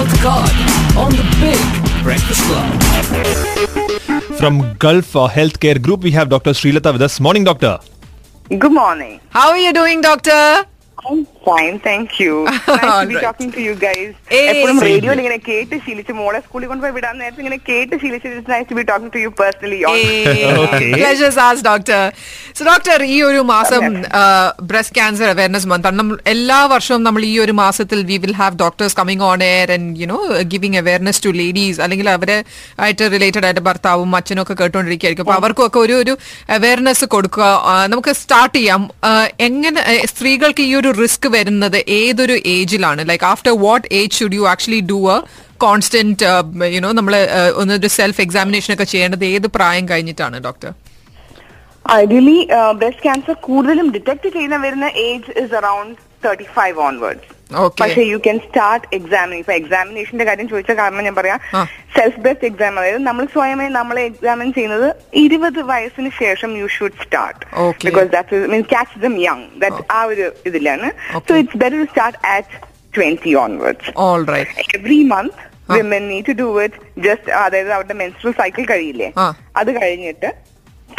Health Card on the Big Breakfast Club. From Gulf uh, Healthcare Group, we have Dr. Srilata with us. Morning, doctor. Good morning. How are you doing, doctor? I'm fine, thank you talking to you guys talking to you guys. Hey. എപ്പോഴും റേഡിയോയിൽ ഇങ്ങനെ കേട്ട് ശീലിച്ച് മോളെ സ്കൂളിൽ കൊണ്ടുപോയി വിടാൻ നേരത്തെ ഇങ്ങനെ കേട്ട് ശീലിച്ച് nice to be talking to you personally. Pleasures ours, doctor. So, doctor, ഈ ഒരു മാസം ബ്രസ്റ്റ് ക്യാൻസർ അവയർനെസ് മന്ത് ആണ് എല്ലാ വർഷവും നമ്മൾ ഈ ഒരു മാസത്തിൽ we will have doctors coming on air and you know giving awareness to ladies അല്ലെങ്കിൽ അവരെ ആയിട്ട് റിലേറ്റഡ് ആയിട്ട് ഭർത്താവും അച്ഛനും ഒക്കെ കേട്ടുകൊണ്ടിരിക്കുകയായിരിക്കും അപ്പൊ അവർക്കും ഒക്കെ ഒരു ഒരു അവയർനെസ് കൊടുക്കുക. നമുക്ക് സ്റ്റാർട്ട് ചെയ്യാം. എങ്ങനെ സ്ത്രീകൾക്ക് ഈ ഒരു റിസ്ക് വരുന്നത് ഏതൊരു ഏജിലാണ് like after what age should you actually do a constant you know നമ്മൾ ഒന്നൊരു സെൽഫ് എക്സാമിനേഷൻ ഒക്കെ ചെയ്യേണ്ടത് ഏത് പ്രായം കഴിഞ്ഞിട്ടാണ് ഡോക്ടർ ഐഡിയലി ബ്രസ്റ്റ് ക്യാൻസർ കൂടുതലും ഡിറ്റക്ട് ചെയ്യുന്ന വരുന്ന age is around thirty five onwards Okay. പക്ഷേ യു ക്യാൻ സ്റ്റാർട്ട് എക്സാമിനിങ് ഇപ്പൊ എക്സാമിനേഷന്റെ കാര്യം ചോദിച്ച കാരണം ഞാൻ പറയാം. സെൽഫ് ബേസ്ഡ് എക്സാം അതായത് നമ്മൾ സ്വയമേ നമ്മളെ എക്സാമിൻ ചെയ്യുന്നത് ഇരുപത് വയസ്സിന് ശേഷം you should start Okay. Because that mean catch them young that ആ ഒരു ഇതിലാണ്. So. It's better to start at twenty onwards every month women need to do it just അതായത് അവരുടെ മെൻസ്ട്രൽ സൈക്കിൾ കഴിയില്ലേ. അത് കഴിഞ്ഞിട്ട്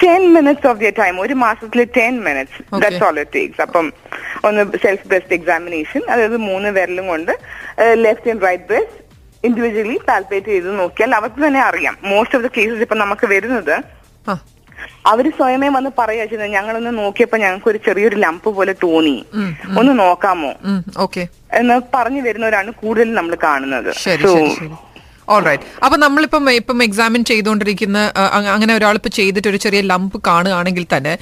ten minutes of their time ഒരു മാസത്തിൽ ten minutes. That's all it takes അപ്പം ഒന്ന് സെൽഫ് ബ്രസ്റ്റ് എക്സാമിനേഷൻ അതായത് മൂന്ന് വിരലും കൊണ്ട് left and right breast individually palpate ചെയ്ത് നോക്കിയാൽ അവർക്ക് തന്നെ അറിയാം. മോസ്റ്റ് ഓഫ് ദ കേസസ് ഇപ്പൊ നമുക്ക് വരുന്നത് അവർ സ്വയമേ വന്ന് പറയാ ചെയ്യുന്നത് ഞങ്ങളൊന്ന് നോക്കിയപ്പോ ഞങ്ങൾക്ക് ഒരു ചെറിയൊരു ലംപ് പോലെ തോന്നി. ഒന്ന് നോക്കാമോ? എന്ന് പറഞ്ഞു വരുന്നവരാണ് കൂടുതൽ നമ്മൾ കാണുന്നത്. ശരി. So, ശരി ശരി ഓൾ റൈറ്റ് അപ്പൊ നമ്മളിപ്പം ഇപ്പം എക്സാമിൻ ചെയ്തുകൊണ്ടിരിക്കുന്ന അങ്ങനെ ഒരാൾ ഇപ്പൊ ചെയ്തിട്ട് ഒരു ചെറിയ ലംപ് കാണുകയാണെങ്കിൽ തന്നെ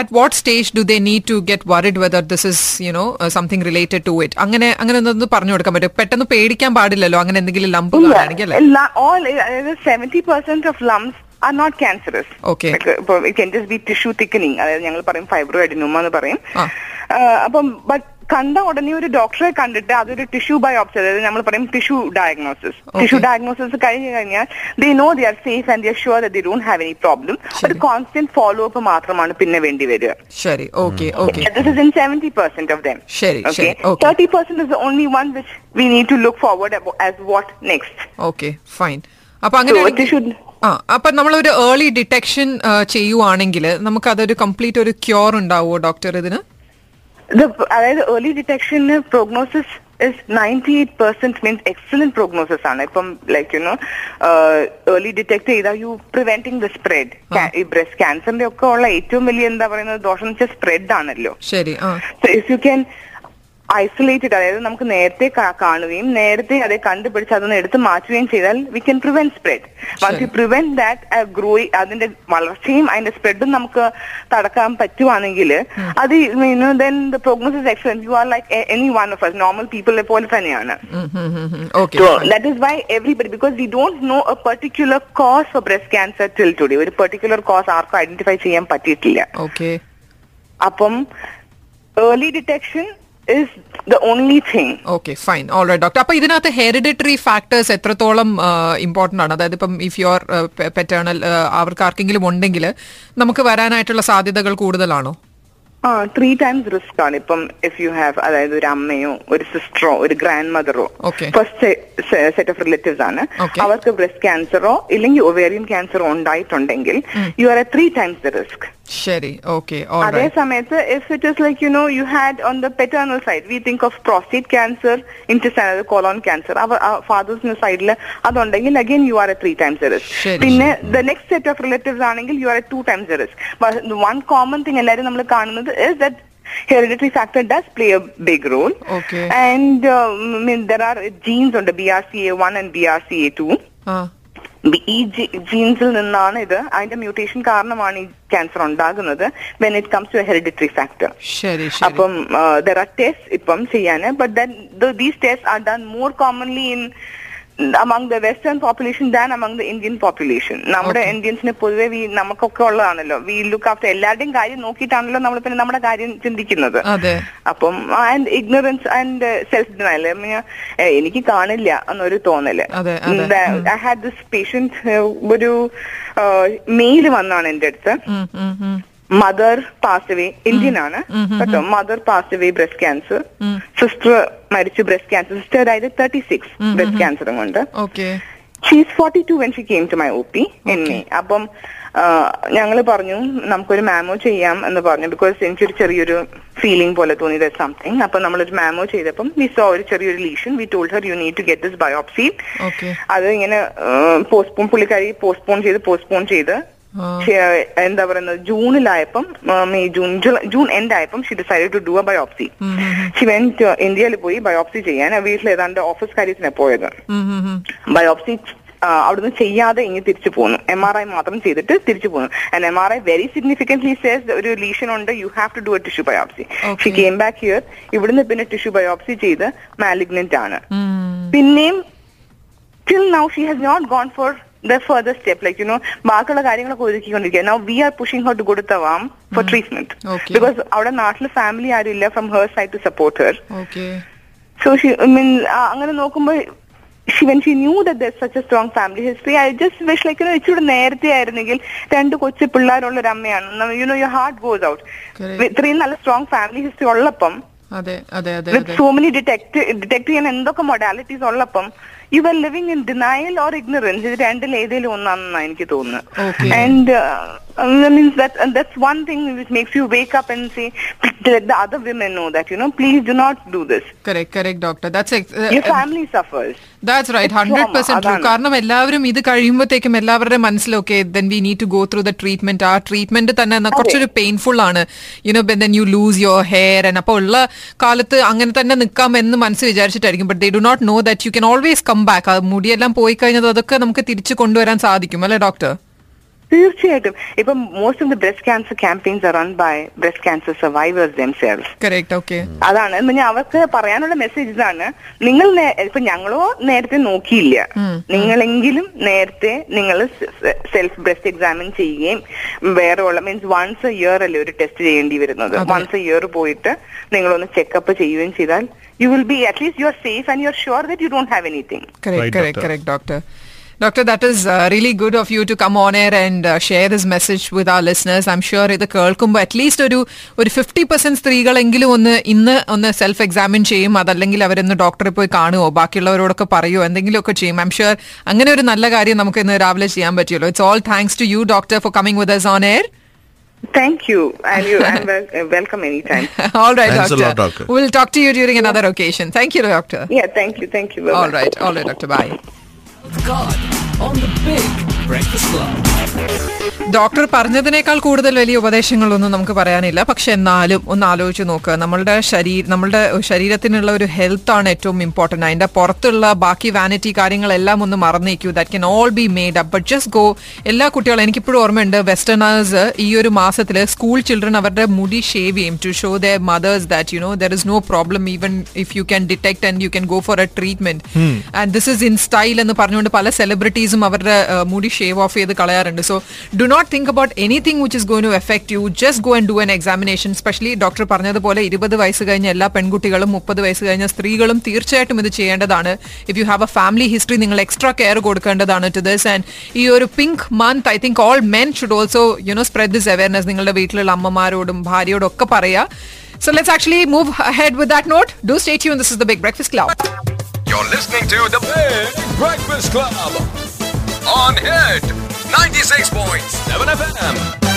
at what stage do they need to get worried whether this is you know something related to it അങ്ങനെ അങ്ങനെ ഒന്ന് പറഞ്ഞു കൊടുക്കാൻ പറ്റും. പെട്ടെന്ന് പേടിക്കാൻ പാടില്ലല്ലോ അങ്ങനെ എന്തെങ്കിലും ലംപ് കാണുകയാണെങ്കിൽ are not cancerous okay it can just be tissue thickening അതായത് ഞങ്ങൾ പറയും ഫൈബ്രോ അഡിനോമ എന്ന് പറയും. അപ്പം ബട്ട് കണ്ട ഉടനെ ഒരു ഡോക്ടറെ കണ്ടിട്ട് അതൊരു ടിഷ്യൂ ബയോപ്സി അതായത് നമ്മൾ പറയും ടിഷ്യൂ ഡയഗ്നോസിസ് ടിഷ്യൂ ഡയഗ്നോസിസ് കഴിഞ്ഞു കഴിഞ്ഞാൽ they know they are safe and they are sure they don't have any problem ഒരു കോൺസ്റ്റന്റ് ഫോളോ അപ്പ് മാത്രമാണ് പിന്നെ വേണ്ടി വരിക. ശരി. Okay okay This is in 70% of them. Sure, okay. sure, okay. 30% is the only one which we need to look forward ab- as okay fine അപ്പൊ അങ്ങനെ. ആ അപ്പൊ നമ്മളൊരു ഏർലി ഡിറ്റക്ഷൻ ചെയ്യുവാണെങ്കിൽ നമുക്ക് അതൊരു കംപ്ലീറ്റ് ഒരു ക്യൂർ ഉണ്ടാവുമോ ഡോക്ടർ ഇതിന്? The അതായത് early detection prognosis is 98% means excellent prognosis ആണ്. ഇപ്പം like you know early detect ചെയ്താൽ യു പ്രിവെന്റിംഗ് ദ സ്പ്രെഡ് ഈ ബ്രസ്റ്റ് ക്യാൻസറിന്റെ ഒക്കെ ഉള്ള ഏറ്റവും വലിയ എന്താ പറയുന്നത് ദോഷം വെച്ചാൽ സ്പ്രെഡ് ആണല്ലോ. ശരി you can ഐസൊലേറ്റഡ് അതായത് നമുക്ക് നേരത്തെ കാണുകയും നേരത്തെ അതെ കണ്ടുപിടിച്ച് അതൊന്ന് എടുത്ത് മാറ്റുകയും ചെയ്താൽ we can prevent spread once you prevent that grow അതിന്റെ വളർച്ചയും അതിന്റെ സ്പ്രെഡും നമുക്ക് തടക്കാൻ പറ്റുവാണെങ്കിൽ അത് then the prognosis excellent you are like any one of us normal പീപ്പിളെ പോലെ തന്നെയാണ്. That is why everybody because we don't know a particular cause for breast cancer till today. ഒരു പെർട്ടിക്കുലർ കോസ് ആർക്കും ഐഡന്റിഫൈ ചെയ്യാൻ പറ്റിയിട്ടില്ല. Okay അപ്പം early detection is the only thing okay fine all right doctor അപ്പൊ ഇതിനകത്ത് hereditary factors എത്രത്തോളം important ആണ്? അതായത് ഇപ്പം ഇഫ് യുവർ പെറ്റേണൽ അവർക്ക് ആർക്കെങ്കിലും ഉണ്ടെങ്കിൽ നമുക്ക് വരാനായിട്ടുള്ള സാധ്യതകൾ കൂടുതലാണോ? ആ ത്രീ ടൈംസ് റിസ്ക് ആണ്. ഇപ്പം ഇഫ് യു ഹാവ് അതായത് ഒരു അമ്മയോ ഒരു സിസ്റ്ററോ ഒരു ഗ്രാൻഡ് മദറോ. ഫസ്റ്റ് സെറ്റ് ഓഫ് റിലേറ്റീവ്സ് ആണ്. അവർക്ക് ബ്രസ്റ്റ് ക്യാൻസറോ ഇല്ലെങ്കിൽ ഒവേറിയൻ ക്യാൻസറോ ഉണ്ടായിട്ടുണ്ടെങ്കിൽ you are a three times the risk ശരി. ഓക്കെ അതേ സമയത്ത് if it is like you know you had on the paternal side we think of prostate cancer intestinal colon cancer അവർ ഫാദേഴ്സിന്റെ സൈഡിൽ അതുണ്ടെങ്കിൽ again you are a three times risk പിന്നെ the next set of relatives ആണെങ്കിൽ you are a two times risk one common thing എല്ലാവരും നമ്മൾ കാണുന്നത് is that hereditary factor does play a big role. Okay. And uh, I mean, there are genes on the BRCA1 and BRCA2. ആ B- ഈ ജീൻസിൽ നിന്നാണ് ഇത് അതിന്റെ mutation കാരണമാണ് ഈ ക്യാൻസർ ഉണ്ടാകുന്നത് when it comes to hereditary factor ശരി ശരി അപ്പം ദർ ആർ ടെസ്റ്റ് ഇപ്പം ചെയ്യാന് but then these test are done more commonly in among the western population than among the Indian population നമ്മുടെ ഇന്ത്യൻസിന് പൊതുവെ നമുക്കൊക്കെ ഉള്ളതാണല്ലോ. വി ലുക്ക് ആഫ്റ്റർ എല്ലാവരുടെയും കാര്യം നോക്കിയിട്ടാണല്ലോ നമ്മൾ പിന്നെ നമ്മുടെ കാര്യം ചിന്തിക്കുന്നത്. അപ്പം and ignorance and self denial എനിക്ക് കാണില്ല എന്നൊരു തോന്നൽ. ഐ ഹാഡ് ദിസ് പേഷ്യൻസ് ഒരു മെയിൽ വന്നാണ് എന്റെ അടുത്ത്. മദർ പാസ് അവേ ഇന്ത്യൻ ആണ്. കേട്ടോ mother pass away breast cancer sister മരിച്ചു ബ്രസ്റ്റ് ക്യാൻസർ സിസ്റ്റർ അതായത് തേർട്ടി സിക്സ് ബ്രസ്റ്റ് ക്യാൻസറും കൊണ്ട്. She's forty two when she came to my O P and a അപ്പം ഞങ്ങൾ പറഞ്ഞു നമുക്കൊരു മാമോ ചെയ്യാം എന്ന് പറഞ്ഞു. ബിക്കോസ് എനിക്കൊരു ചെറിയൊരു ഫീലിംഗ് പോലെ തോന്നി ദ സംതിങ് അപ്പൊ നമ്മളൊരു മാമോ ചെയ്തപ്പം വി സോ ഒരു ചെറിയൊരു lesion we told her you need to get this biopsy അത് ഇങ്ങനെ പോസ്റ്റ്പോൺ പുള്ളിക്കാരി പോസ്റ്റ്പോൺ ചെയ്ത് പോസ്റ്റ്പോൺ ചെയ്ത് എന്താ പറയുന്നത് ജൂണിലായപ്പം May June July June end ആയപ്പം she decide to do a biopsy she when ഇന്ത്യയിൽ പോയി ബയോപ്സി ചെയ്യാൻ വീട്ടിൽ ഏതാണ്ട് ഓഫീസ് കാര്യത്തിന് പോയത്. ബയോപ്സി അവിടുന്ന് ചെയ്യാതെ ഇനി തിരിച്ചു പോകുന്നു എം ആർ ഐ മാത്രം ചെയ്തിട്ട് തിരിച്ചു പോകുന്നു and M R I very significant says ഒരു ലീഷൻ ഉണ്ട് you have to do a tissue biopsy she came back here ഇവിടുന്ന് പിന്നെ ടിഷ്യൂ ബയോപ്സി ചെയ്ത് മാലിഗ്നന്റ് ആണ്. പിന്നെയും till now she has not gone for the further step like you know ബാക്കിയുള്ള കാര്യങ്ങളൊക്കെ ഒരുക്കിക്കൊണ്ടിരിക്കുക now we are pushing her to go to തവാം for treatment because അവിടെ നാട്ടിൽ family ആരും ഇല്ല from her side to support her okay so she I mean ആ, അങ്ങനെ നോക്കുമ്പോൾ she when she knew that there's such a strong family history I just wish like you know ഇച്ചിരി നേരത്തെ ആയിരുന്നെങ്കിൽ രണ്ട് കൊച്ചു പിള്ളേരുള്ള ഒരു അമ്മയാണ് you know your heart goes out Correct. ഇത്രയും നല്ല സ്ട്രോങ് ഫാമിലി ഹിസ്റ്ററി ഉള്ളപ്പം സോ മെനി ഡിറ്റക്ട് ഡിറ്റക്ട് ചെയ്യാൻ എന്തൊക്കെ മൊഡാലിറ്റീസ് ഉള്ളപ്പം you are living in denial or ignorance ഇത് രണ്ടിൽ ഏതെങ്കിലും ഒന്നാണെന്നാണ് എനിക്ക്. തോന്നുന്നത്. And means that's one thing which makes you wake up and say the other women no that you know please do not do this correct correct that's your family suffers that's right It's hundred trauma, percent true അതാണ്. കാരണം എല്ലാവരും ഇത് കഴിയുമ്പോഴത്തേക്കും എല്ലാവരുടെ മനസ്സിലൊക്കെ then we need to go through the treatment ആ treatment തന്നെ കുറച്ചൊരു പെയിൻഫുൾ ആണ്. You know then you lose your hair and അപ്പോൾ ഉള്ള കാലത്ത് അങ്ങനെ തന്നെ നിൽക്കാം എന്ന് മനസ്സ് വിചാരിച്ചിട്ടായിരിക്കും. But they do not know that you can always come back ആ മുടിയെല്ലാം പോയി കഴിഞ്ഞത് അതൊക്കെ നമുക്ക് തിരിച്ചു കൊണ്ടുവരാൻ സാധിക്കും അല്ലേ ഡോക്ടർ തീർച്ചയായിട്ടും. ഇപ്പം most of the breast cancer campaigns run by breast cancer survivors themselves correct okay അതാണ്. എന്ന് ഞാൻ അവർക്ക് പറയാനുള്ള മെസ്സേജ് ഇതാണ് നിങ്ങൾ ഇപ്പൊ ഞങ്ങളോ നേരത്തെ നോക്കിയില്ല. നിങ്ങളെങ്കിലും നേരത്തെ നിങ്ങൾ സെൽഫ് ബ്രസ്റ്റ് എക്സാമിൻ ചെയ്യുകയും വേറെ ഉള്ള മീൻസ് വൺസ് എ ഇയർ അല്ലേ ഒരു ടെസ്റ്റ് ചെയ്യേണ്ടി വരുന്നത്. വൺസ് എ ഇയർ പോയിട്ട് നിങ്ങളൊന്ന് ചെക്കപ്പ് ചെയ്യുകയും ചെയ്താൽ you will be at least you are safe and you are sure that you don't have anything correct, doctor. correct, doctor. Doctor, that is uh, really good of you to come on air and uh, share this message with our listeners. I'm sure ഇത് കേൾക്കുമ്പോൾ at least ഒരു ഒരു fifty percent സ്ത്രീകളെങ്കിലും ഒന്ന് ഇന്ന് ഒന്ന് self examine ചെയ്യും അതല്ലെങ്കിൽ അവരൊന്ന് ഡോക്ടറെ പോയി കാണുമോ ബാക്കിയുള്ളവരോടൊക്കെ പറയുമോ എന്തെങ്കിലുമൊക്കെ ചെയ്യും ഐം ഷുവർ അങ്ങനെ ഒരു നല്ല കാര്യം നമുക്ക് ഇന്ന് രാവിലെ ചെയ്യാൻ പറ്റുമല്ലോ it's all thanks to you doctor for coming with us on air thank you and you and welcome any time All right, Thanks a doctor. lot, doctor. We'll talk to you during another occasion. Thank you, doctor. Yeah, thank you, thank you. All right, all right, doctor. Bye. God on the Big. Doctor പറഞ്ഞതിനേക്കാൾ കൂടുതൽ വലിയ ഉപദേശങ്ങളൊന്നും നമുക്ക് പറയാനില്ല. പക്ഷെ എന്നാലും ഒന്ന് ആലോചിച്ച് നോക്കുക നമ്മളുടെ ശരീരം നമ്മളുടെ ശരീരത്തിനുള്ള ഒരു ഹെൽത്ത് ആണ് ഏറ്റവും ഇമ്പോർട്ടന്റ് അതിന്റെ പുറത്തുള്ള ബാക്കി വാനിറ്റി കാര്യങ്ങളെല്ലാം ഒന്ന് മറന്നേക്കൂ. That can all be made up but just go എല്ലാ കുട്ടികളും എനിക്കിപ്പോഴും ഓർമ്മയുണ്ട് വെസ്റ്റേണേഴ്സ് ഈ ഒരു മാസത്തിൽ സ്കൂൾ ചിൽഡ്രൻ അവരുടെ മുടി ഷേവ് ചെയ്യും. To show the mothers that you know there is no problem even if you can detect and you can go for a treatment and this is in style എന്ന് പറഞ്ഞുകൊണ്ട് പല സെലിബ്രിറ്റീസും അവരുടെ മുടി shave off ചെയ്ത് കളയാറുണ്ട്. So do not think about anything which is going to affect you just go and do an examination specially doctor പറഞ്ഞതുപോലെ ഇരുപത് വയസ്സ് കഴിഞ്ഞ എല്ലാ പെൺകുട്ടികളും മുപ്പത് വയസ്സ് കഴിഞ്ഞ സ്ത്രീകളും തീർച്ചയായിട്ടും ഇത് ചെയ്യേണ്ടതാണ്. If you have a family history നിങ്ങൾ എക്സ്ട്രാ കെയർ കൊടുക്കേണ്ടതാണ് ടു ദിസ് ആൻഡ് ഈ ഒരു pink month I think all men should also you know spread this awareness നിങ്ങളുടെ വീട്ടിലുള്ള അമ്മമാരോടും ഭാര്യയോടും ഒക്കെ പറയുക So let's actually move ahead with that note. Do stay tuned. This is the Big Breakfast Club. You're listening to the Big Breakfast Club. On Hit 96.7 FM.